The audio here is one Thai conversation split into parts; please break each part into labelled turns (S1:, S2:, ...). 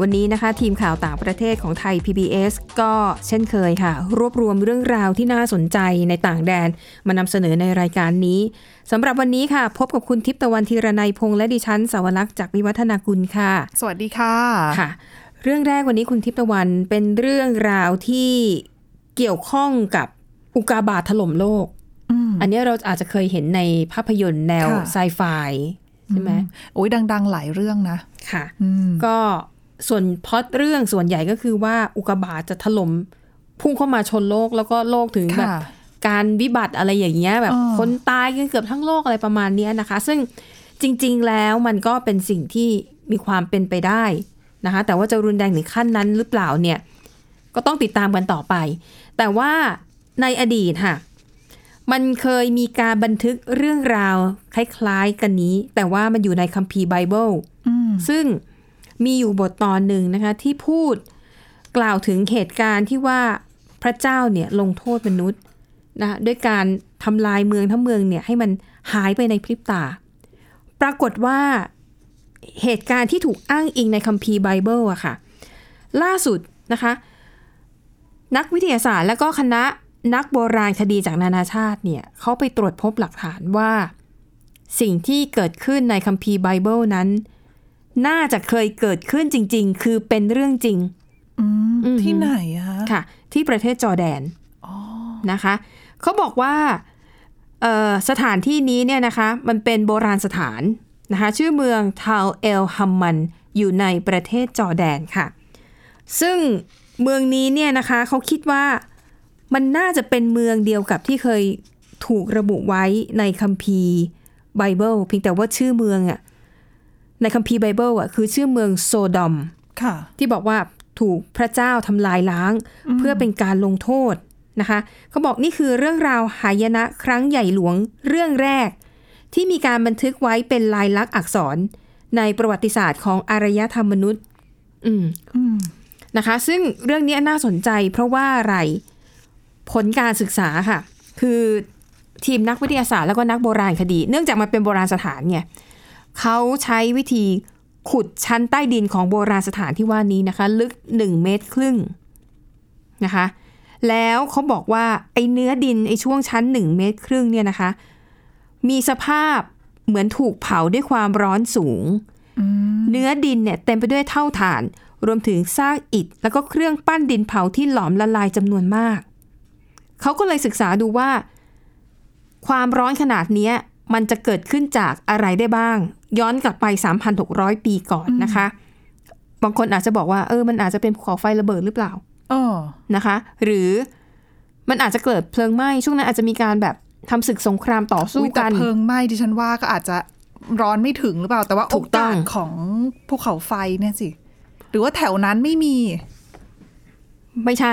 S1: วันนี้นะคะ ทีมข่าวต่างประเทศของไทย PBS ก็เช่นเคยค่ะ รวบรวมเรื่องราวที่น่าสนใจในต่างแดน มานำเสนอในรายการนี้สำหรับวันนี้ค่ะ พบกับคุณทิพย์ตะวันธีรนัยพงษ์และดิฉันสาวรักษ์จากวิวัฒนากุลค่ะ
S2: สวัสดีค่ะ
S1: ค่ะ เรื่องแรกวันนี้คุณทิพย์ตะวันเป็นเรื่องราวที่เกี่ยวข้องกับอุกาบาตถล่มโลก
S2: อืม
S1: อันนี้เราอาจจะเคยเห็นในภาพยนตร์แนว
S2: ค่ะ
S1: ไซไฟใช่ไหม
S2: โอ้ยดัง ๆ หลายเรื่องนะ
S1: ค่ะ
S2: อืม
S1: ก็ ส่วนพล็อดเรื่องส่วนใหญ่ก็คือว่าอุกกาบาตจะถล่มพุ่งเข้ามาชนโลกแล้วก็โลกถึงแบบ
S2: ค่ะ
S1: การวิบัติอะไรอย่างเงี้ยแบบ
S2: อ๋อ
S1: คนตายกันเกือบทั้งโลกอะไรประมาณเนี้ยนะคะ ซึ่งจริง ๆ แล้วมันก็เป็นสิ่งที่มีความเป็นไปได้นะคะ แต่ว่าจะรุนแรงถึงขั้นนั้นหรือเปล่าเนี่ย ก็ต้องติดตามกันต่อไป แต่ว่าในอดีตค่ะ มันเคยมีการบันทึกเรื่องราวคล้าย ๆ กันนี้ แต่ว่ามันอยู่ในคัมภีร์ไบเบิล
S2: อืม
S1: ซึ่ง มีอยู่บทตอนหนึ่งนะคะที่พูดกล่าวถึงเหตุการณ์ที่ว่าพระเจ้าเนี่ยลงโทษมนุษย์นะด้วยการทำลายเมืองทั้งเมืองเนี่ยให้มันหายไปในพริบตา ปรากฏว่าเหตุการณ์ที่ถูกอ้างอิงในคัมภีร์ไบเบิลอะค่ะ ล่าสุดนะคะ นักวิทยาศาสตร์และก็คณะนักโบราณคดีจากนานาชาติเนี่ยเขาไปตรวจพบหลักฐานว่า สิ่งที่เกิดขึ้นในคัมภีร์ไบเบิลนั้น น่าจะเคยเกิดขึ้นจริง ๆ คือเป็นเรื่องจริง
S2: อืม
S1: อืม
S2: ที่ไหนอะคะ
S1: ค่ะ ที่ประเทศจอร์แดน
S2: อ๋อ
S1: นะคะเขาบอกว่าเอ่อสถานที่นี้เนี่ยนะคะ มันเป็นโบราณสถานนะคะ ชื่อเมืองทาวเอลฮัมมันอยู่ในประเทศจอร์แดนค่ะ ซึ่งเมืองนี้เนี่ยนะคะเขาคิดว่ามันน่าจะเป็นเมืองเดียวกับที่เคยถูกระบุไว้ในคัมภีร์ไบเบิลเพียงแต่ว่าชื่อเมืองอะ ในคัมภีร์ไบเบิลอะคือชื่อเมืองโซดอม
S2: ค่ะ
S1: ที่บอกว่าถูกพระเจ้าทำลายล้าง เพื่อเป็นการลงโทษนะคะเขาบอกนี่คือเรื่องราวหายนะครั้งใหญ่หลวงเรื่องแรก ที่มีการบันทึกไว้เป็นลายลักษณ์อักษร ในประวัติศาสตร์ของอารยธรรมมนุษย์ อืม
S2: อืม
S1: นะคะ ซึ่งเรื่องนี้น่าสนใจเพราะว่าอะไรผลการศึกษาค่ะ คือทีมนักวิทยาศาสตร์แล้วก็นักโบราณคดี เนื่องจากมันเป็นโบราณสถานไง เขาใช้วิธีขุดชั้นใต้ดินของโบราณสถานที่ว่านี้นะคะ ลึกหนึ่งเมตรครึ่งนะคะ แล้วเขาบอกว่าไอ้เนื้อดินไอ้ช่วงชั้นหนึ่งเมตรครึ่งเนี่ยนะคะ มีสภาพเหมือนถูกเผาด้วยความร้อนสูง
S2: อืม
S1: เนื้อดินเนี่ยเต็มไปด้วยเท่าฐาน รวมถึงซากอิฐ แล้วก็เครื่องปั้นดินเผาที่หลอมละลายจำนวนมาก เขาก็เลยศึกษาดูว่า ความร้อนขนาดเนี้ย มันจะเกิดขึ้นจากอะไรได้บ้าง ย้อนกลับไป 3,600 ปีก่อนนะคะ บางคนอาจจะบอกว่าเออมันอาจจะเป็นภูเขาไฟระเบิดหรือเปล่า
S2: อ๋อ
S1: นะคะ หรือมันอาจจะเกิดเพลิงไหม้ช่วงนั้นอาจจะมีการแบบทำศึกสงครามต่อสู้
S2: อุ๊ยแต่
S1: กัน
S2: เพลิงไหม้ดิฉันว่าก็อาจจะร้อนไม่ถึงหรือเปล่า แต่ว่า
S1: ถู
S2: โอก
S1: ต้อกา
S2: งสของภูเขาไฟเนี่ยสิ หรือว่าแถวนั้นไม่มี
S1: ไม่ใช่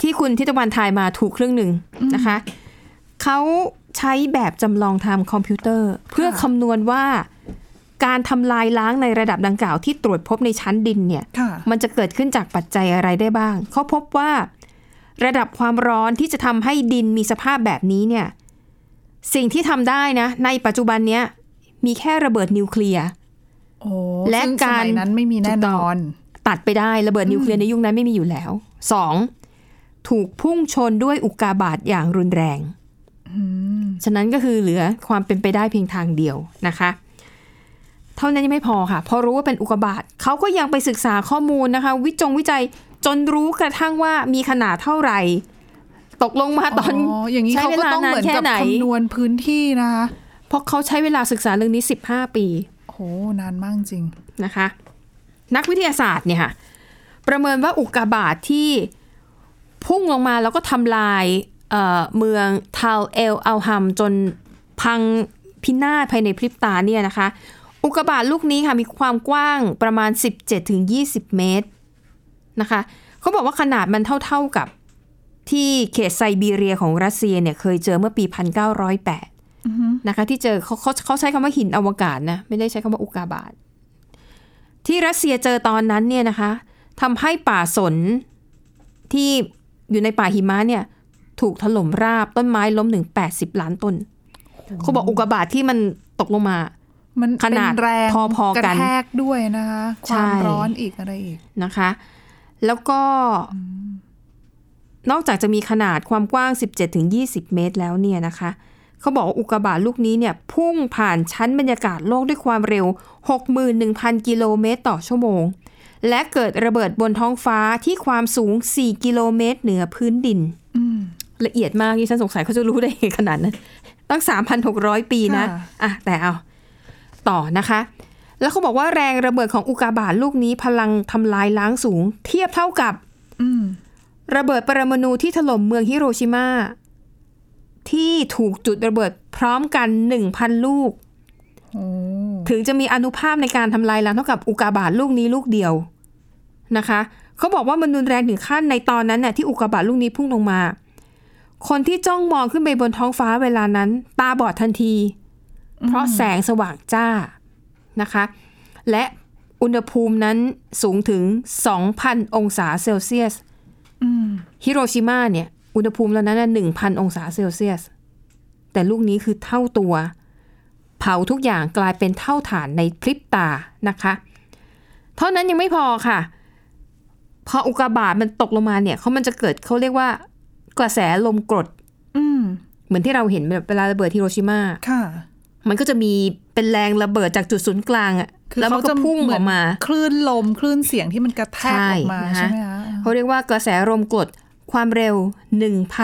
S1: ที่คุณทิตวันทายมาถูกครึ่งหนึ่งนะคะเขา ใช้แบบจำลองทางคอมพิวเตอร์ เพื่อคำนวณว่าการทำลายล้างในระดับดังกล่าวที่ตรวจพบในชั้นดินเนี่ย
S2: ค่ะ
S1: มันจะเกิดขึ้นจากปัจจัยอะไรได้บ้าง เขาพบว่า ระดับความร้อนที่จะทำให้ดินมีสภาพแบบนี้เนี่ยสิ่งที่ทำได้นะ ในปัจจุบันเนี้ยมีแค่ระเบิดนิวเคลียร์
S2: โอ้
S1: และ
S2: ซึ่ง
S1: การ
S2: สมัยนั้นไม่มีแน่นอน
S1: ตัดไปได้ระเบิดนิวเคลียร์ในยุคนั้นไม่มีอยู่แล้วสองถูกพุ่งชนด้วยอุกกาบาตอย่างรุนแรง ฉะนั้นก็คือเหลือความเป็นไปได้เพียงทางเดียวนะคะ เท่านั้นยังไม่พอค่ะ พอรู้ว่าเป็นอุกกาบาตเขาก็ยังไปศึกษาข้อมูลนะคะ วิจงวิจัยจนรู้กระทั่งว่ามีขนาดเท่าไหร่ ตกลงมาตอน
S2: อ๋ออย่างนี้
S1: ใช้
S2: เขา
S1: เว
S2: ก็
S1: ลา
S2: ต้อง
S1: นา
S2: เห
S1: น
S2: มือน
S1: แค่
S2: กับ
S1: ไหน
S2: คำนวณพื้นที่นะคะ
S1: เพราะเขาใช้เวลาศึกษาเรื่องนี้ 15 ปี
S2: โอ้โหนานมากจริง
S1: นะคะ นักวิทยาศาสตร์เนี่ยค่ะ ประเมินว่าอุกกาบาตที่พุ่งลงมาแล้วก็ทำลาย เอ่อเมืองทาวเอลอัลฮัมจนพังพินาศภายในพริบตาเนี่ยนะคะ อุกกาบาตลูกนี้ค่ะมีความกว้างประมาณ 17-20 เมตรนะคะเขาบอกว่าขนาดมันเท่าๆกับที่เขตไซบีเรียของรัสเซียเนี่ยเคยเจอเมื่อปี 1908 นะคะ ที่เจอเขาเขาเขาใช้คำว่าหินอวกาศนะ ไม่ได้ใช้คำว่าอุกาบาตที่รัสเซียเจอตอนนั้นเนี่ยนะคะทำให้ป่าสนที่อยู่ในป่าหิมะเนี่ย ถูกถล่มราบต้นไม้ล้มถึง80ล้านต้น เขาบอกอุกกาบาตที่มันตกลงมา
S2: มัน
S1: ขนาด
S2: เป็นแรง
S1: พอๆกัน
S2: ระแทกด้วยนะคะ
S1: ใช่
S2: ความร้อนอีกอะไรอีก
S1: นะคะ แล้วก็นอกจากจะมีขนาดความกว้าง 17-20 เมตรแล้วเนี่ยนะคะ เขาบอกว่าอุกกาบาตลูกนี้เนี่ยพุ่งผ่านชั้นบรรยากาศโลกด้วยความเร็ว 61,000 กิโลเมตรต่อชั่วโมง และเกิดระเบิดบนท้องฟ้าที่ความสูง 4 กิโลเมตรเหนือพื้นดิน ละเอียดมากที่ฉันสงสัยเขาจะรู้ได้ยังไงขนาดนั้นตั้ง 3,600 ปีนะ
S2: ค่ะ
S1: อะแต่เอา ต่อนะคะ แล้วเขาบอกว่าแรงระเบิดของอุกกาบาตลูกนี้พลังทำลายล้างสูง เทียบเท่ากับ
S2: อืม
S1: ระเบิดปรมาณูที่ถล่มเมืองฮิโรชิมาที่ถูกจุดระเบิดพร้อมกัน1,000ลูก
S2: โอ้
S1: ถึงจะมีอนุภาพในการทำลายล้างเท่ากับอุกกาบาตลูกนี้ลูกเดียวนะคะ เขาบอกว่ามันรุนแรงถึงขั้นในตอนนั้นน่ะที่อุกกาบาตลูกนี้พุ่งลงมา คนที่จ้องมองขึ้นไปบนท้องฟ้าเวลานั้น ตาบอดทันที เพราะแสงสว่างจ้านะคะ และอุณหภูมินั้นสูงถึง 2,000 องศาเซลเซียส
S2: อืม
S1: ฮิโรชิมาเนี่ย อุณหภูมิแล้วนั้นหนึ่งพันองศาเซลเซียส แต่ลูกนี้คือเท่าตัว เผาทุกอย่างกลายเป็นเท่าฐานในพริบตานะคะ เท่านั้นยังไม่พอค่ะ พออุกกาบาตมันตกลงมาเนี่ยเขามันจะเกิดเขาเรียกว่า กระแสลมกรด
S2: อืม
S1: เหมือนที่เราเห็นแบบเวลาระเบิดฮิโรชิมา
S2: ค่ะ
S1: มันก็จะมีเป็นแรงระเบิดจากจุดศูนย์กลางอะ
S2: คือ
S1: แล้วมันก็
S2: เขาจะ
S1: พุ่ง
S2: เหมื
S1: อ
S2: อน
S1: อกมา
S2: คลื่นลมคลื่นเสียงที่มันกระแทก
S1: ใช่
S2: ออกมา
S1: นะคะ
S2: ใช่ไหมคะ
S1: เขาเรียกว่ากระแสลมกรดความเร็ว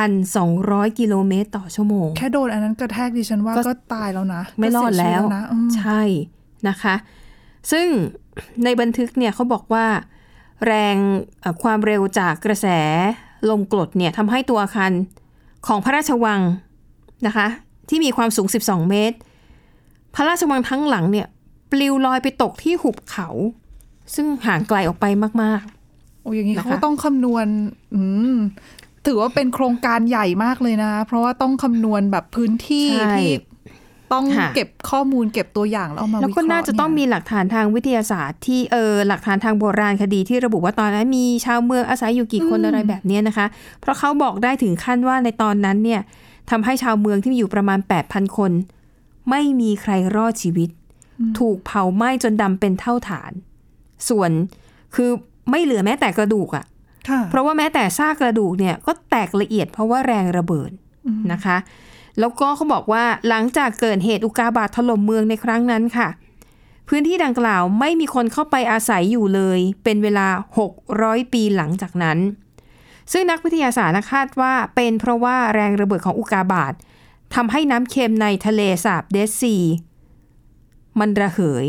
S1: 1,200 กิโลเมตรต่อชั่วโมง
S2: แค่โดนอันนั้นกระแทกดิฉันว่า
S1: ก็
S2: ก็ตายแล้วนะ
S1: ไม่รอดแล้ว
S2: ก็เสียชีตนะอืม
S1: ใช่นะคะ ซึ่งในบันทึกเนี่ยเขาบอกว่า แรงเอ่อความเร็วจากกระแส ลมกรดเนี่ยทำให้ตัวอาคารของพระราชวังนะคะ ที่มีความสูง 12 เมตร พระราชวังทั้งหลังเนี่ยปลิวลอยไปตกที่หุบเขา ซึ่งห่างไกลออกไปมาก
S2: โอ้อย่างนี้
S1: นะคะ
S2: เขาต้องคำนวณอืมถือว่าเป็นโครงการใหญ่มากเลยนะ เพราะว่าต้องคำนวณแบบพื้นที่
S1: ใช่
S2: ที่ ต้อง
S1: ค่ะ
S2: เก็บข้อมูลเก็บตัวอย่างแล้วเอามา
S1: ๆแล้ว
S2: วิเค
S1: ก็
S2: ราะห์
S1: น่าจะต้อง
S2: เนี่ย
S1: มีหลักฐานทางวิทยาศาสตร์ที่เออหลักฐานทางโบราณคดีที่ระบุว่าตอนนั้นมีชาวเมืองอาศัยอยู่กี่คนอะไรแบบเนี้ยนะคะ เพราะเขาบอกได้ถึงขั้นว่าในตอนนั้นเนี่ยทำให้ชาวเมืองที่มีอยู่ประมาณ 8,000 คน ไม่มีใครรอดชีวิต ถูกเผาไหม้จนดำเป็นเท่าฐาน ส่วนคือไม่เหลือแม้แต่กระดูกอะ
S2: ค่ะ
S1: เพราะว่าแม้แต่ซากกระดูกเนี่ยก็แตกละเอียดเพราะว่าแรงระเบิดนะคะ แล้วก็เขาบอกว่าหลังจากเกิดเหตุอุกกาบาตถล่มเมืองในครั้งนั้นค่ะ พื้นที่ดังกล่าวไม่มีคนเข้าไปอาศัยอยู่เลย เป็นเวลา 600 ปีหลังจากนั้น ซึ่งนักวิทยาศาสตร์นะคาดว่าเป็นเพราะว่าแรงระเบิดของอุกกาบาตทำให้น้ำเค็มในทะเลสาบเดซซี มันระเหย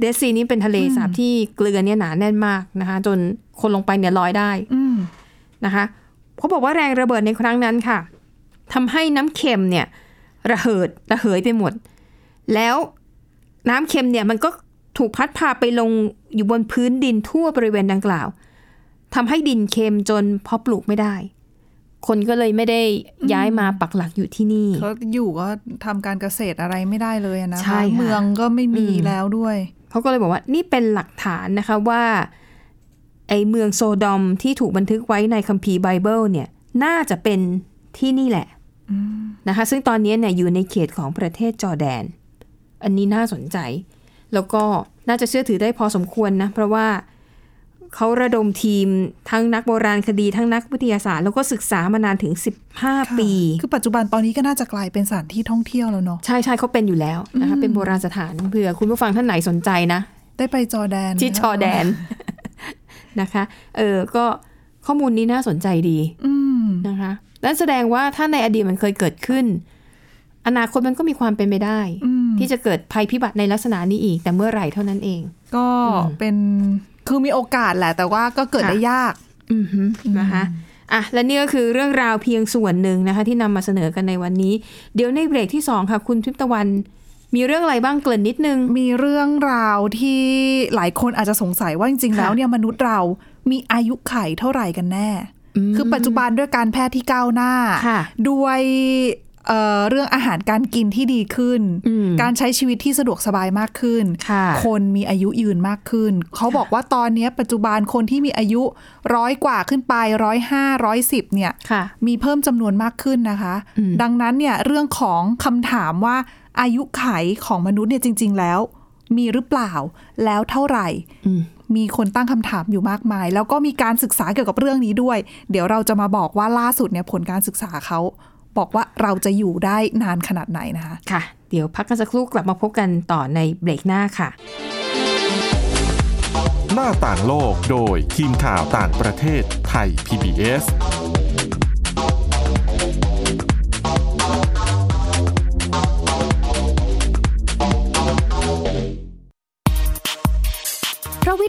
S1: เดซซีนี้เป็นทะเลสาบที่เกลือเนี่ยหนาแน่นมากนะคะ จนคนลงไปเนี่ยลอยได้
S2: อืม
S1: นะคะเขาบอกว่าแรงระเบิดในครั้งนั้นค่ะ ทำให้น้ำเค็มเนี่ยระเหิดระเหยไปหมด แล้วน้ำเค็มเนี่ยมันก็ถูกพัดพาไปลงอยู่บนพื้นดินทั่วบริเวณดังกล่าวทำให้ดินเค็มจนเพาะปลูกไม่ได้ คนก็เลยไม่ได้ย้ายมาปักหลักอยู่ที่นี่
S2: เขาอยู่ก็ทำการเกษตรอะไรไม่ได้เลยอะนะ
S1: ใช่
S2: คะ
S1: ค่ะ
S2: เมืองก็ไม่มี
S1: อืม
S2: แล้วด้วย
S1: เขาก็เลยบอกว่านี่เป็นหลักฐานนะคะว่าไอเมืองโซดอมที่ถูกบันทึกไว้ในคัมภีร์ไบเบิลเนี่ย น่าจะเป็นที่นี่แหละ นะคะ ซึ่งตอนนี้เนี่ยอยู่ในเขตของประเทศจอร์แดน อันนี้น่าสนใจ แล้วก็น่าจะเชื่อถือได้พอสมควรนะ เพราะว่าเขาระดมทีมทั้งนักโบราณคดีทั้งนักวิทยาศาสตร์ แล้วก็ศึกษามานานถึง 15 ปี
S2: คือปัจจุบันตอนนี้ก็น่าจะกลายเป็นสถานที่ท่องเที่ยวแล้วเนาะ
S1: ใช่ใช่เขาเป็นอยู่แล้วนะคะเป็นโบราณสถานเผื่อคุณผู้ฟังท่านไหนสนใจนะ
S2: ได้ไปจอร์แดน
S1: ที่จอร์แดนนะคะ เออก็ข้อมูลนี้น่าสนใจดี
S2: อืม
S1: นะคะ นั่นแสดงว่าถ้าในอดีตมันเคยเกิดขึ้น อนาคตมันก็มีความเป็นไปได้
S2: อืม
S1: ที่จะเกิดภัยพิบัติในลักษณะนี้อีก แต่เมื่อไหร่เท่านั้นเอง
S2: ก็เป็นคือมีโอกาสแหละ แต่ว่าก็เกิด
S1: ค่ะ
S2: ได้ยาก
S1: อือฮึนะคะอะและนี่ก็คือเรื่องราวเพียงส่วนหนึ่งนะคะ ที่นำมาเสนอกันในวันนี้ เดี๋ยวในเบรกที่สองค่ะ คุณทิพย์ตะวันมีเรื่องอะไรบ้างเกริ่นนิดนึง
S2: มีเรื่องราวที่หลายคนอาจจะสงสัยว่าจริงๆ
S1: ค่ะ
S2: แล้วเนี่ยมนุษย์เรามีอายุไขเท่าไหร่กันแน่ คือปัจจุบันด้วยการแพทย์ที่ก้าวหน้า
S1: ค่ะ
S2: ด้วยเอ่อเรื่องอาหารการกินที่ดีขึ้น
S1: อืม
S2: การใช้ชีวิตที่สะดวกสบายมากขึ้น
S1: ค่ะ
S2: คนมีอายุยืนมากขึ้น เขาบอกว่าตอนเนี้ยปัจจุบันคนที่มีอายุร้อยกว่าขึ้นไปร้อยห้าร้อยสิบเนี่ย
S1: ค่ะ
S2: มีเพิ่มจำนวนมากขึ้นนะคะ
S1: อืม
S2: ดังนั้นเนี่ยเรื่องของคำถามว่าอายุไขของมนุษย์เนี่ยจริง ๆ แล้วมีหรือเปล่าแล้วเท่าไหร่
S1: อื ม
S2: มีคนตั้งคำถามอยู่มากมาย แล้วก็มีการศึกษาเกี่ยวกับเรื่องนี้ด้วย เดี๋ยวเราจะมาบอกว่าล่าสุดเนี่ยผลการศึกษาเขาบอกว่าเราจะอยู่ได้นานขนาดไหนนะคะ
S1: ค่ะ เดี๋ยวพักกันสักครู่กลับมาพบกันต่อในเบรกหน้าค่ะ
S3: หน้าต่างโลกโดยทีมข่าวต่างประเทศไทย PBS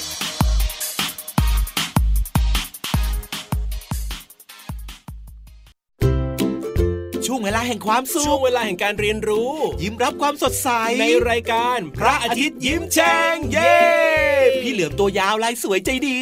S4: ่ วงเวลาแห่งความสุข
S5: ช่วงเวลาแห่งการเรียนรู้
S4: ยิ้มรับความสดใส
S5: ในรายการ พระอาทิตย์ยิ้มแฉ่งเย้
S4: พี่เหลือมตัวยาวลายสวยใจดี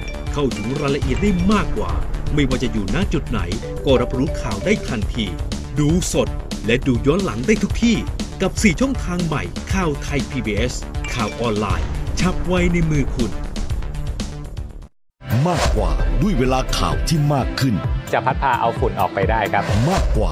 S6: เข้าถึงรายละเอียดได้มากกว่า ไม่ว่าจะอยู่ณจุดไหน ก็รับรู้ข่าวได้ทันที ดูสดและดูย้อนหลังได้ทุกที่ กับ 4 ช่องทางใหม่ข่าวไทย PBS ข่าวออนไลน์ ชับไว้ในมือคุณ
S7: มากกว่าด้วยเวลาข่าวที่มากขึ้น
S8: จะพัดพาเอาฝุ่นออกไปได้ครับ
S7: มากกว่า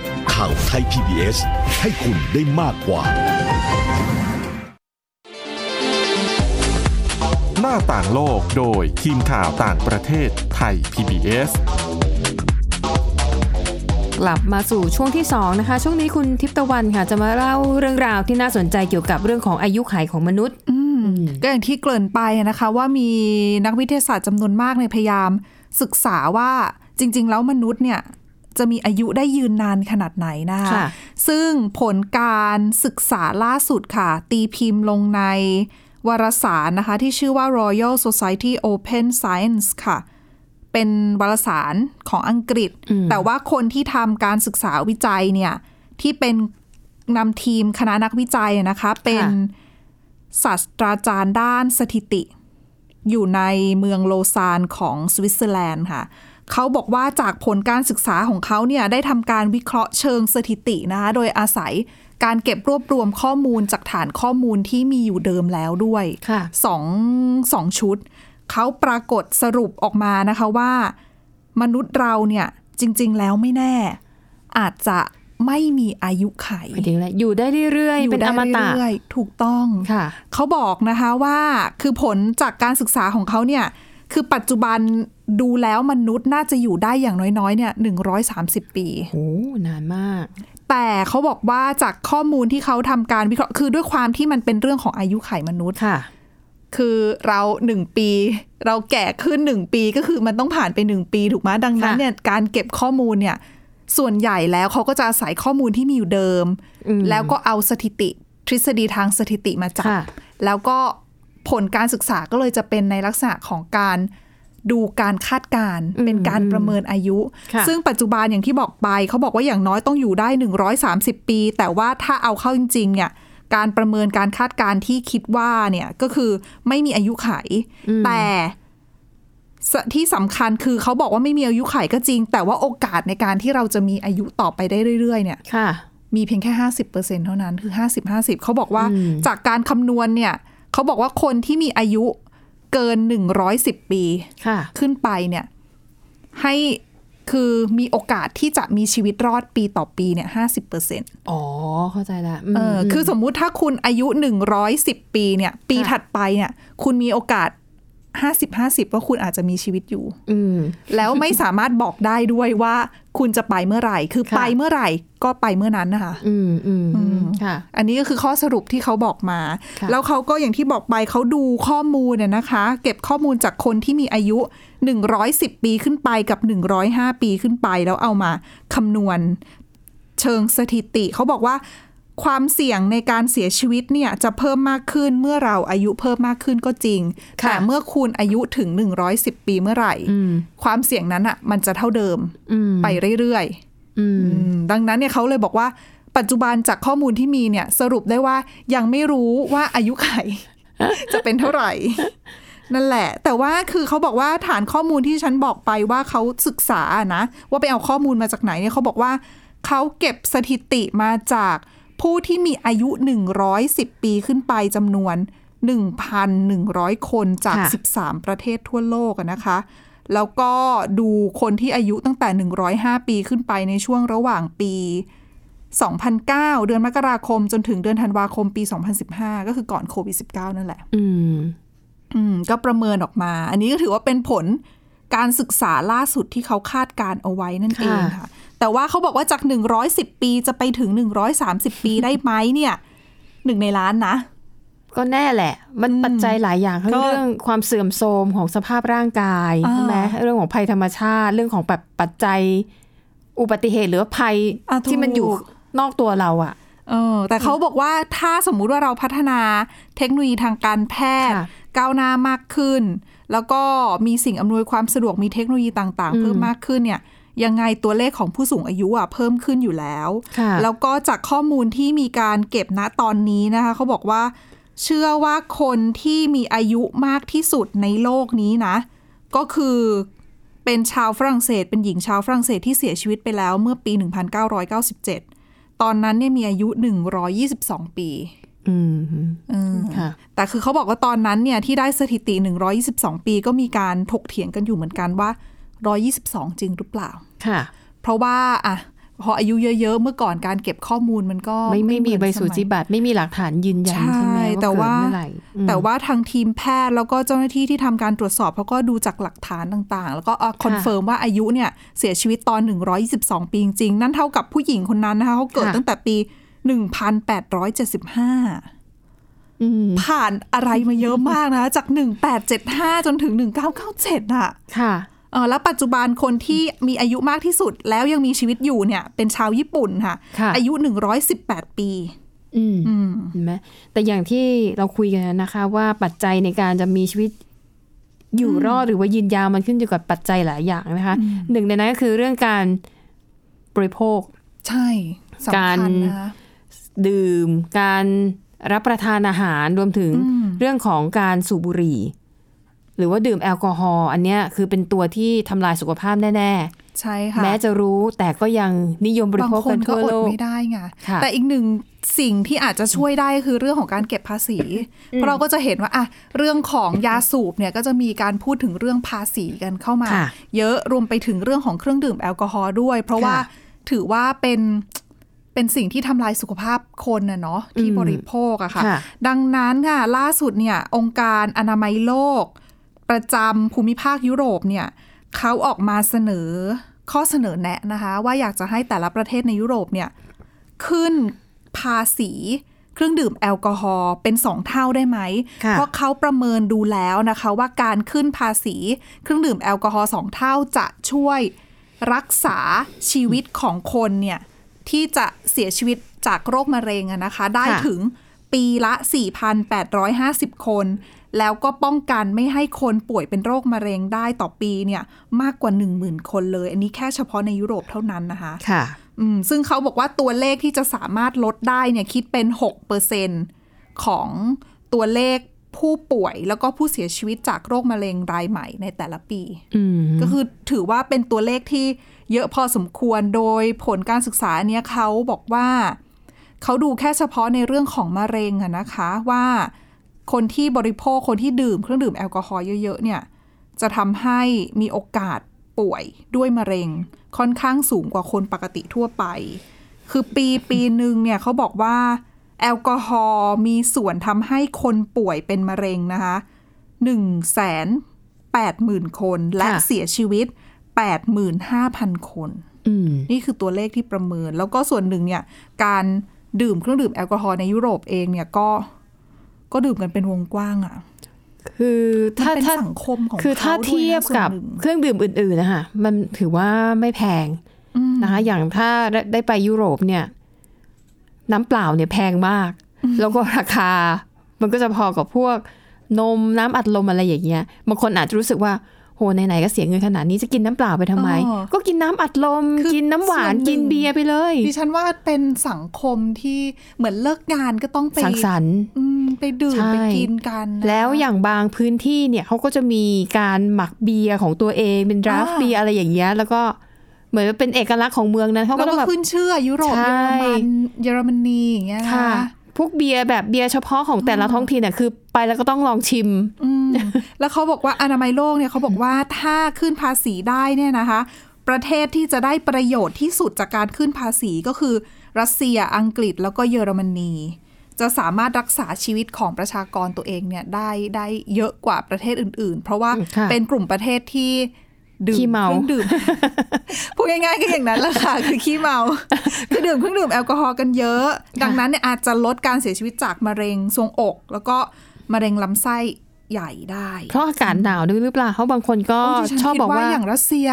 S7: ข่าวไทย PBS ให้คุณได้มากกว่า
S3: หน้าต่างโลกโดยทีมข่าวต่างประเทศไทย PBS
S1: กลับมาสู่ช่วงที่ 2 นะคะ ช่วงนี้คุณทิพย์ตะวันค่ะ จะมาเล่าเรื่องราวที่น่าสนใจเกี่ยวกับเรื่องของอายุขัยของมนุษย์
S2: อืมก็อย่างที่เกริ่นไปนะคะว่ามีนักวิทยาศาสตร์จำนวนมากในยพยายาม ศึกษาว่าจริง ๆ แล้วมนุษย์เนี่ย จะมีอายุได้ยืนนานขนาดไหนนะคะ
S1: ค่ะ
S2: ซึ่งผลการศึกษาล่าสุดค่ะ ตีพิมพ์ลงในวารสารนะคะ ที่ชื่อว่า Royal Society Open Science ค่ะ เป็นวารสารของอังกฤษ แต่ว่าคนที่ทำการศึกษาวิจัยเนี่ย ที่เป็นนำทีมคณะนักวิจัยอะนะคะ เป็นศาสตราจารย์ด้านสถิติ อยู่ในเมืองโลซานของสวิตเซอร์แลนด์ค่ะ เขาบอกว่าจากผลการศึกษาของเขาเนี่ยได้ทำการวิเคราะห์เชิงสถิตินะคะโดยอาศัยการเก็บรวบรวมข้อมูลจากฐานข้อมูลที่มีอยู่เดิมแล้วด้วย
S1: ค่ะ
S2: สองสองชุด เขาปรากฏสรุปออกมานะคะว่า มนุษย์เราเนี่ยจริง ๆ แล้วไม่แน่ อาจจะไม่มีอายุไข
S1: หมายถึงอะไรอยู่ได้เรื่อยๆ เป็นอมตะ
S2: เรื่อยๆถูกต้อง
S1: ค่ะ
S2: เขาบอกนะคะว่าคือผลจากการศึกษาของเขาเนี่ย คือปัจจุบัน ดูแล้วมนุษย์น่าจะอยู่ได้อย่างน้อยๆเนี่ยหนึ่งปี
S1: โอ้นานมาก
S2: แต่เขาบอกว่าจากข้อมูลที่เขาทำการวิเคราะห์คือด้วยความที่มันเป็นเรื่องของอายุไขมนุษย์
S1: ค่ะ
S2: คือเราหนึ่งปี เราแก่ขึ้นหนึ่งปีก็คือมันต้องผ่านไปหนึ่งปีถูกไหมดังนั้น
S1: ค่ะ
S2: เนี่ยการเก็บข้อมูลเนี่ยส่วนใหญ่แล้วเขาก็จะอาศัยข้อมูลที่มีอยู่เดิม
S1: อืม
S2: แล้วก็เอาสถิติทฤษฎีทางสถิติมาจับ
S1: ค่ะ
S2: แล้วก็ผลการศึกษาก็เลยจะเป็นในลักษณะของการ ดูการคาดการณ์
S1: อืม
S2: เป็นการประเมินอายุ
S1: ค่ะ
S2: ซึ่งปัจจุบันอย่างที่บอกไป เขาบอกว่าอย่างน้อยต้องอยู่ได้ 130 ปี แต่ว่าถ้าเอาเข้าจริงๆเนี่ยการประเมินการคาดการณ์ที่คิดว่าเนี่ยก็คือไม่มีอายุไข แต่สที่สำคัญคือเขาบอกว่าไม่มีอายุไขก็จริง แต่ว่าโอกาสในการที่เราจะมีอายุต่อไปได้เรื่อย ๆ เนี่ย
S1: ค่ะ
S2: มีเพียงแค่50%เท่านั้นคือ50 50เขาบอกว่า
S1: อืม
S2: จากการคำนวณเนี่ยเขาบอกว่าคนที่มีอายุ เกิน110ปี
S1: ค่ะ
S2: ขึ้นไปเนี่ย ให้คือมีโอกาสที่จะมีชีวิตรอดปีต่อปีเนี่ย50%
S1: อ๋อ เข้าใจละม
S2: เอออ คือสมมุติถ้าคุณอายุ110ปีเนี่ย ปี
S1: ค่ะ
S2: ถัดไปเนี่ย คุณมีโอกาส 50 50ว่าคุณอาจจะมีชีวิตอยู่
S1: อืม
S2: แล้วไม่สามารถบอกได้ด้วยว่าคุณจะไปเมื่อไหร่ คือ
S1: ค่ะ
S2: ไปเมื่อไหร่ก็ไปเมื่อนั้นนะคะ
S1: อืมอืมอืมค่ะ
S2: อันนี้ก็คือข้อสรุปที่เขาบอกมา
S1: ค่ะ
S2: แล้วเขาก็อย่างที่บอกไปเขาดูข้อมูลเนี่ยนะคะ เก็บข้อมูลจากคนที่มีอายุ 110 ปีขึ้นไปกับ 105 ปีขึ้นไป แล้วเอามาคำนวณเชิงสถิติเขาบอกว่า ความเสี่ยงในการเสียชีวิตเนี่ยจะเพิ่มมากขึ้นเมื่อเราอายุเพิ่มมากขึ้นก็จริง
S1: ค่ะ
S2: แต่เมื่อคุณอายุถึง 110 ปีเมื่อไหร่
S1: อืม
S2: ความเสี่ยงนั้นอะมันจะเท่าเดิม
S1: อืม
S2: ไปเรื่อยๆ
S1: อืม
S2: อืมดังนั้นเนี่ยเขาเลยบอกว่าปัจจุบันจากข้อมูลที่มีเนี่ยสรุปได้ว่ายังไม่รู้ว่าอายุไข จะเป็นเท่าไหร่ นั่นแหละ แต่ว่าคือเขาบอกว่าฐานข้อมูลที่ฉันบอกไปว่าเขาศึกษานะ ว่าไปเอาข้อมูลมาจากไหนเนี่ยเขาบอกว่าเขาเก็บสถิติมาจาก ผู้ที่มีอายุ 110 ปีขึ้นไปจำนวน 1,100 คนจาก
S1: ค่ะ
S2: 13 ประเทศทั่วโลกอะนะคะ แล้วก็ดูคนที่อายุตั้งแต่ 105 ปีขึ้นไปในช่วงระหว่างปี 2009 เดือนมกราคมจนถึงเดือนธันวาคมปี 2015 ก็คือก่อนโควิด -19 นั่นแหละ
S1: อืม
S2: อืม ก็ประเมินออกมา อันนี้ก็ถือว่าเป็นผลการศึกษาล่าสุดที่เขาคาดการเอาไว้นั่นเอง
S1: ค่ะ
S2: ค่ะ แต่ว่าเขาบอกว่าจาก 110 ปีจะไปถึง 130 ปีได้ไหมเนี่ยหนึ่งในล้านนะ
S1: ก็แน่แหละ มันปัจจัยหลายอย่างทั้ง
S2: ก็
S1: เรื่องความเสื่อมโทรมของสภาพร่างกาย
S2: อ่า
S1: ใช่ไหมเรื่องของภัยธรรมชาติ เรื่องของแบบปัจจัยอุบัติเหตุหรือว่าภัย
S2: อะถูก
S1: ที่มันอยู่นอกตัวเราอะ
S2: เออแต่เขาบอกว่าถ้าสมมุติว่าเราพัฒนาเทคโนโลยีทางการแพทย์
S1: ค่ะ
S2: ก้าวหน้ามากขึ้น แล้วก็มีสิ่งอำนวยความสะดวกมีเทคโนโลยีต่าง
S1: อื
S2: ๆ
S1: ม
S2: เพิ่มมากขึ้นเนี่ย ยังไงตัวเลขของผู้สูงอายุอะเพิ่มขึ้นอยู่แล้ว
S1: ค่ะ
S2: แล้วก็จากข้อมูลที่มีการเก็บณตอนนี้นะคะเขาบอกว่า เชื่อว่าคนที่มีอายุมากที่สุดในโลกนี้นะ ก็คือเป็นชาวฝรั่งเศส เป็นหญิงชาวฝรั่งเศสที่เสียชีวิตไปแล้วเมื่อปี 1997 ตอนนั้นเนี่ยมีอายุ 122 ปี
S1: อืม
S2: เออ
S1: ค่ะ
S2: แต่คือเขาบอกว่าตอนนั้นเนี่ยที่ได้สถิติ 122 ปีก็มีการถกเถียงกันอยู่เหมือนกันว่า 122 จริงหรือเปล่า
S1: ค่ะ
S2: เพราะว่าอะพออายุเยอะ ๆ เมื่อก่อนการเก็บข้อมูลมันก็
S1: ไม่ไม่มี
S2: เห
S1: ใบ
S2: อน
S1: สู
S2: สมัย
S1: จิบัตรไม่มีหลักฐานยืนยัน
S2: ใช่
S1: ใช่ไหม
S2: แต่
S1: ว่า
S2: ว่า
S1: เกิดเมื่อไหร่อืม
S2: แต่ว่าทางทีมแพทย์แล้วก็เจ้าหน้าที่ที่ทำการตรวจสอบเขาก็ดูจากหลักฐานต่างๆ แล้วก็ confirm ว่าอายุเนี่ยเสียชีวิตตอน 122 ปีจริงๆนั่นเท่ากับผู้หญิงคนนั้นนะคะเขาเกิด
S1: ค่ะ
S2: ตั้งแต่ปี 1875
S1: อืม
S2: ผ่านอะไรมาเยอะมากนะ จาก 1875 จนถึง 1997อะ
S1: ค่ะ
S2: เออ แล้วปัจจุบันคนที่มีอายุมากที่สุด แล้วยังมีชีวิตอยู่เนี่ย เป็นชาวญี่ปุ่นค่ะ
S1: ค่ะ
S2: อายุ 118 ปี
S1: อืม
S2: อืม
S1: เห็นไหมแต่อย่างที่เราคุยกันนะคะว่าปัจจัยในการจะมีชีวิตอยู่รอดหรือว่ายืนยาวมันขึ้นอยู่กับปัจจัยหลายอย่างนะคะ หนึ่งในนั้นก็คือเรื่องการบริโภค
S2: ใช่สำ
S1: กา
S2: คั
S1: ร
S2: ญนะคะ
S1: ดื่ม การรับประทานอาหารรวมถึง
S2: อืม
S1: เรื่องของการสูบบุหรี่ หรือว่าดื่มแอลกอฮอล์อันเนี้ยคือเป็นตัวที่ทำลายสุขภาพแน่
S2: ใช่
S1: ๆ
S2: ค่ะ
S1: แม้จะรู้แต่ก็ยังนิยมบริ
S2: บาง
S1: โภค
S2: ค
S1: กันน
S2: ก็
S1: ทั่ว
S2: อด
S1: โลก
S2: ไม่ได้ไง
S1: ค่ะ
S2: แต่อีกหนึ่งสิ่งที่อาจจะช่วยได้คือเรื่องของการเก็บภาษี เพราะเราก็จะเห็นว่าอะเรื่องของยาสูบเนี่ยก็จะมีการพูดถึงเรื่องภาษีกันเข้ามา
S1: ค่ะ
S2: เยอะรวมไปถึงเรื่องของเครื่องดื่มแอลกอฮอล์ด้วย เพราะว่า
S1: ค่ะ
S2: ถือว่าเป็นเป็นสิ่งที่ทำลายสุขภาพคนน่ะเนาะที่
S1: อืม
S2: บริโภคอะค่ะ
S1: ค่ะ
S2: ดังนั้นค่ะล่าสุดเนี่ยองค์การอนามัยโลก ประจำภูมิภาคยุโรปเนี่ยเขาออกมาเสนอข้อเสนอแนะนะคะ ว่าอยากจะให้แต่ละประเทศในยุโรปเนี่ยขึ้นภาษีเครื่องดื่มแอลกอฮอล์เป็นสองเท่าได้ไหม
S1: ค่ะ
S2: เพราะเขาประเมินดูแล้วนะคะ ว่าการขึ้นภาษีเครื่องดื่มแอลกอฮอล์สองเท่าจะช่วยรักษาชีวิตของคนเนี่ยที่จะเสียชีวิตจากโรคมะเร็งอะนะคะ ได้
S1: ค่ะ
S2: ถึงปีละ 4,850 คน แล้วก็ป้องกันไม่ให้คนป่วยเป็นโรคมะเร็งได้ต่อปีเนี่ยมากกว่า 10,000 คนเลย อันนี้แค่เฉพาะในยุโรปเท่านั้นนะคะ
S1: ค่ะ
S2: อืมซึ่งเขาบอกว่าตัวเลขที่จะสามารถลดได้เนี่ยคิดเป็น 6%ของตัวเลขผู้ป่วยแล้วก็ผู้เสียชีวิตจากโรคมะเร็งรายใหม่ในแต่ละปี
S1: อืม
S2: ก็คือถือว่าเป็นตัวเลขที่เยอะพอสมควร โดยผลการศึกษาเนี้ยเขาบอกว่า เขาดูแค่เฉพาะในเรื่องของมะเร็งอะนะคะว่า คนที่บริโภคคนที่ดื่มเครื่องดื่มแอลกอฮอล์เยอะๆเนี่ยจะทำให้มีโอกาสป่วยด้วยมะเร็ง ค่อนข้างสูงกว่าคนปกติทั่วไป คือปีปีหนึ่งเนี่ยเขาบอกว่าแอลกอฮอล์มีส่วนทำให้คนป่วยเป็นมะเร็งนะคะหนึ่งแสนแปดหมื่นคนและ
S1: ค่ะ
S2: เสียชีวิตแปดหมื่นห้าพันคน
S1: อืม
S2: นี่คือตัวเลขที่ประเมิน แล้วก็ส่วนหนึ่งเนี่ยการดื่มเครื่องดื่มแอลกอฮอล์ในยุโรปเองเนี่ยก็ ก็ดื่มกันเป็นวงกว้างอะ่ะ
S1: คือถ้า
S2: มันเป็น
S1: ถ้า
S2: สังคมของ
S1: คือถ้า
S2: เขาด้วยนะ
S1: เทียบกับ
S2: ส่วนหนึ่ง
S1: เครื่องดื่มอื่นๆนะคะมันถือว่าไม่แพง
S2: อืม
S1: นะคะอย่างถ้าได้ได้ไปยุโรปเนี่ย น้ำเปล่าเนี่ยแพงมาก แล้วก็ราคา มันก็จะพอกับพวกนมน้ำอัดลมอะไรอย่างเงี้ยบางคนอาจจะรู้สึกว่า โหไหนๆก็เสียเงินขนาดนี้จะกินน้ำเปล่าไปทำไม
S2: อ๋อ
S1: ก็กินน้ำอัดลม
S2: คือ
S1: กินน้ำหวาน
S2: ส่วนหนึ่ง
S1: กินเบียร์ไปเลย
S2: ดิฉันว่าเป็นสังคมที่เหมือนเลิกงานก็ต้องไป
S1: สังสรรค์
S2: อืมไปดื่ม
S1: ใช่
S2: ไปกินกันนะ
S1: แล้วอย่างบางพื้นที่เนี่ยเขาก็จะมีการหมักเบียร์ของตัวเองเป็นดราฟ
S2: อ่า
S1: เบียร์อะไรอย่างเงี้ยแล้วก็เหมือนเป็นเอกลักษณ์ของเมืองนั้นเขาก็
S2: แล้ว
S1: ต้อง
S2: ก็
S1: แบบ
S2: ขึ้นชื่อยุโรป
S1: ใช่
S2: เยอรมันเยอรมนีอย่างเงี้ยนะ
S1: ค่ะ พวกเบียร์แบบเบียร์เฉพาะของแต่ละท้องถิ่นเนี่ยคือ ไปแล้วก็ต้องลองชิม
S2: อืมแล้วเขาบอกว่าอนามัยโลกเนี่ยเขาบอกว่าถ้าขึ้นภาษีได้เนี่ยนะคะ ประเทศที่จะได้ประโยชน์ที่สุดจากการขึ้นภาษีก็คือ รัสเซียอังกฤษแล้วก็เยอรมนี จะสามารถรักษาชีวิตของประชากรตัวเองเนี่ยได้ได้เยอะกว่าประเทศอื่น ๆ เพราะว่า
S1: ค่ะ
S2: เป็นกลุ่มประเทศที่ ดื่ม
S1: ขี้เมา
S2: เครื่องดื่มพูดง่ายๆก็อย่างนั้นแหละค่ะ คือขี้เมาคือดื่มเครื่องดื่มแอลกอฮอล์กันเยอะ ดังนั้นเนี่ยอาจจะลดการเสียชีวิตจากมะเร็งทรวงอก แล้วก็มะเร็งลำไส้ใหญ่ได้
S1: เพราะอากาศหนาวด้วยหรือเปล่าเขาบางคนก็
S2: โดิฉัน
S1: ชอบ
S2: คิด
S1: บอกว่า
S2: อย่างรัสเซีย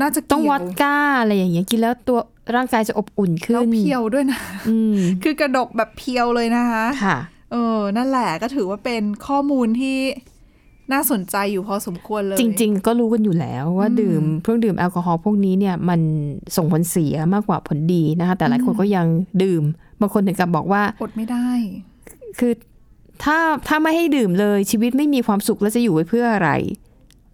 S2: น่าจะ
S1: ต้อง
S2: เกี่ยว
S1: วอดก้าอะไรอย่างเงี้ยกินแล้วตัวร่างกายจะอบอุ่นขึ้
S2: แล้ว
S1: น
S2: เพียวด้วยนะ
S1: อืม
S2: คือกระดกแบบเพียวเลยนะคะ
S1: ค่ะ
S2: เออนั่นแหละก็ถือว่าเป็นข้อมูลที่ น่าสนใจอยู่พอสมควรเลย
S1: จริง ๆ ก็รู้กันอยู่แล้วว่า
S2: อืม
S1: ดื่มเครื่องดื่มแอลกอฮอล์พวกนี้เนี่ยมันส่งผลเสียมากกว่าผลดีนะคะแต่หลายคนก็ยังดื่ม บางคนถึงกับบอกว่า
S2: อดไม่ได้
S1: คือถ้าถ้าไม่ให้ดื่มเลยชีวิตไม่มีความสุขแล้วจะอยู่ไว้เพื่ออะไร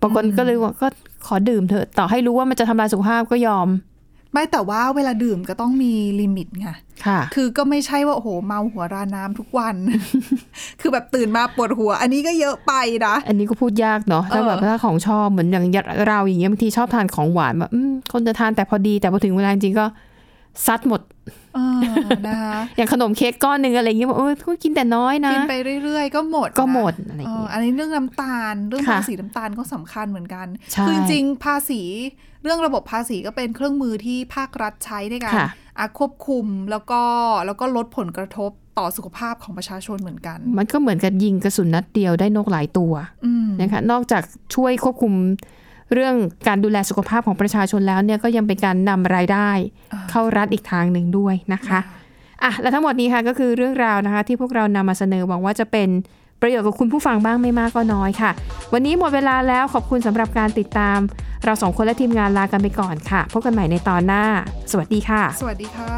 S1: บางคนก็เลยว่าก็ขอดื่มเถอะต่อให้รู้ว่ามันจะทำลายสุขภาพก็ยอม
S2: ไม่แต่ว่าเวลาดื่มก็ต้องมีลิมิตไง
S1: ค่ะ
S2: คือก็ไม่ใช่ว่าโอ้โหเมาหัวราน้ำทุกวัน คือแบบตื่นมาปวดหัว อันนี้ก็เยอะไปนะ
S1: อันนี้ก็พูดยากเนาะถ้า
S2: เออ
S1: แบบถ้าของชอบเหมือนอย่างเราอย่างเงี้ยบางทีชอบทานของหวานแบบอืมคนจะทานแต่พอดีแต่พอถึงเวลาจริงๆก็ ซัดหมด
S2: เออนะคะ
S1: อย่างขนมเค้กก้อนหนึ่งอะไรอย่างเงี้ยบอกเออก็กินแต่น้อยนะ
S2: กินไปเรื่อยๆ ก็หมด
S1: ก็
S2: นะ
S1: หมดอะไรอย่าง
S2: เอ
S1: เงี้
S2: อยอันนี้เรื่องน้ำตาล เรื่อง
S1: ค่ะ
S2: ภาษีน้ำตาลก็สำคัญเหมือนกัน
S1: ใช่
S2: คือจริงๆภาษีเรื่องระบบภาษีก็เป็นเครื่องมือที่ภาครัฐใช้ในการ
S1: ค่ะ
S2: อะควบคุมแล้วก็แล้วก็ลดผลกระทบต่อสุขภาพของประชาชนเหมือนกัน
S1: มันก็เหมือนกับยิงกระสุนนัดเดียวได้นกหลายตัว
S2: อืม
S1: นะคะนอกจากช่วยควบคุม เรื่องการดูแลสุขภาพของประชาชนแล้วเนี่ยก็ยังเป็นการนำรายได้
S2: อ่า
S1: เข้ารัฐอีกทางหนึ่งด้วยนะคะอะและทั้งหมดนี้ค่ะก็คือเรื่องราวนะคะ ที่พวกเรานำมาเสนอหวังว่าจะเป็นประโยชน์กับคุณผู้ฟังบ้างไม่มากก็น้อยค่ะ วันนี้หมดเวลาแล้วขอบคุณสำหรับการติดตาม เราสองคนและทีมงานลากันไปก่อนค่ะ พบกันใหม่ในตอนหน้า สวัสดีค่ะ
S2: สวัสดีค่ะ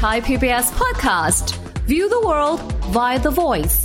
S9: Thai PBS podcast. View the world via the voice.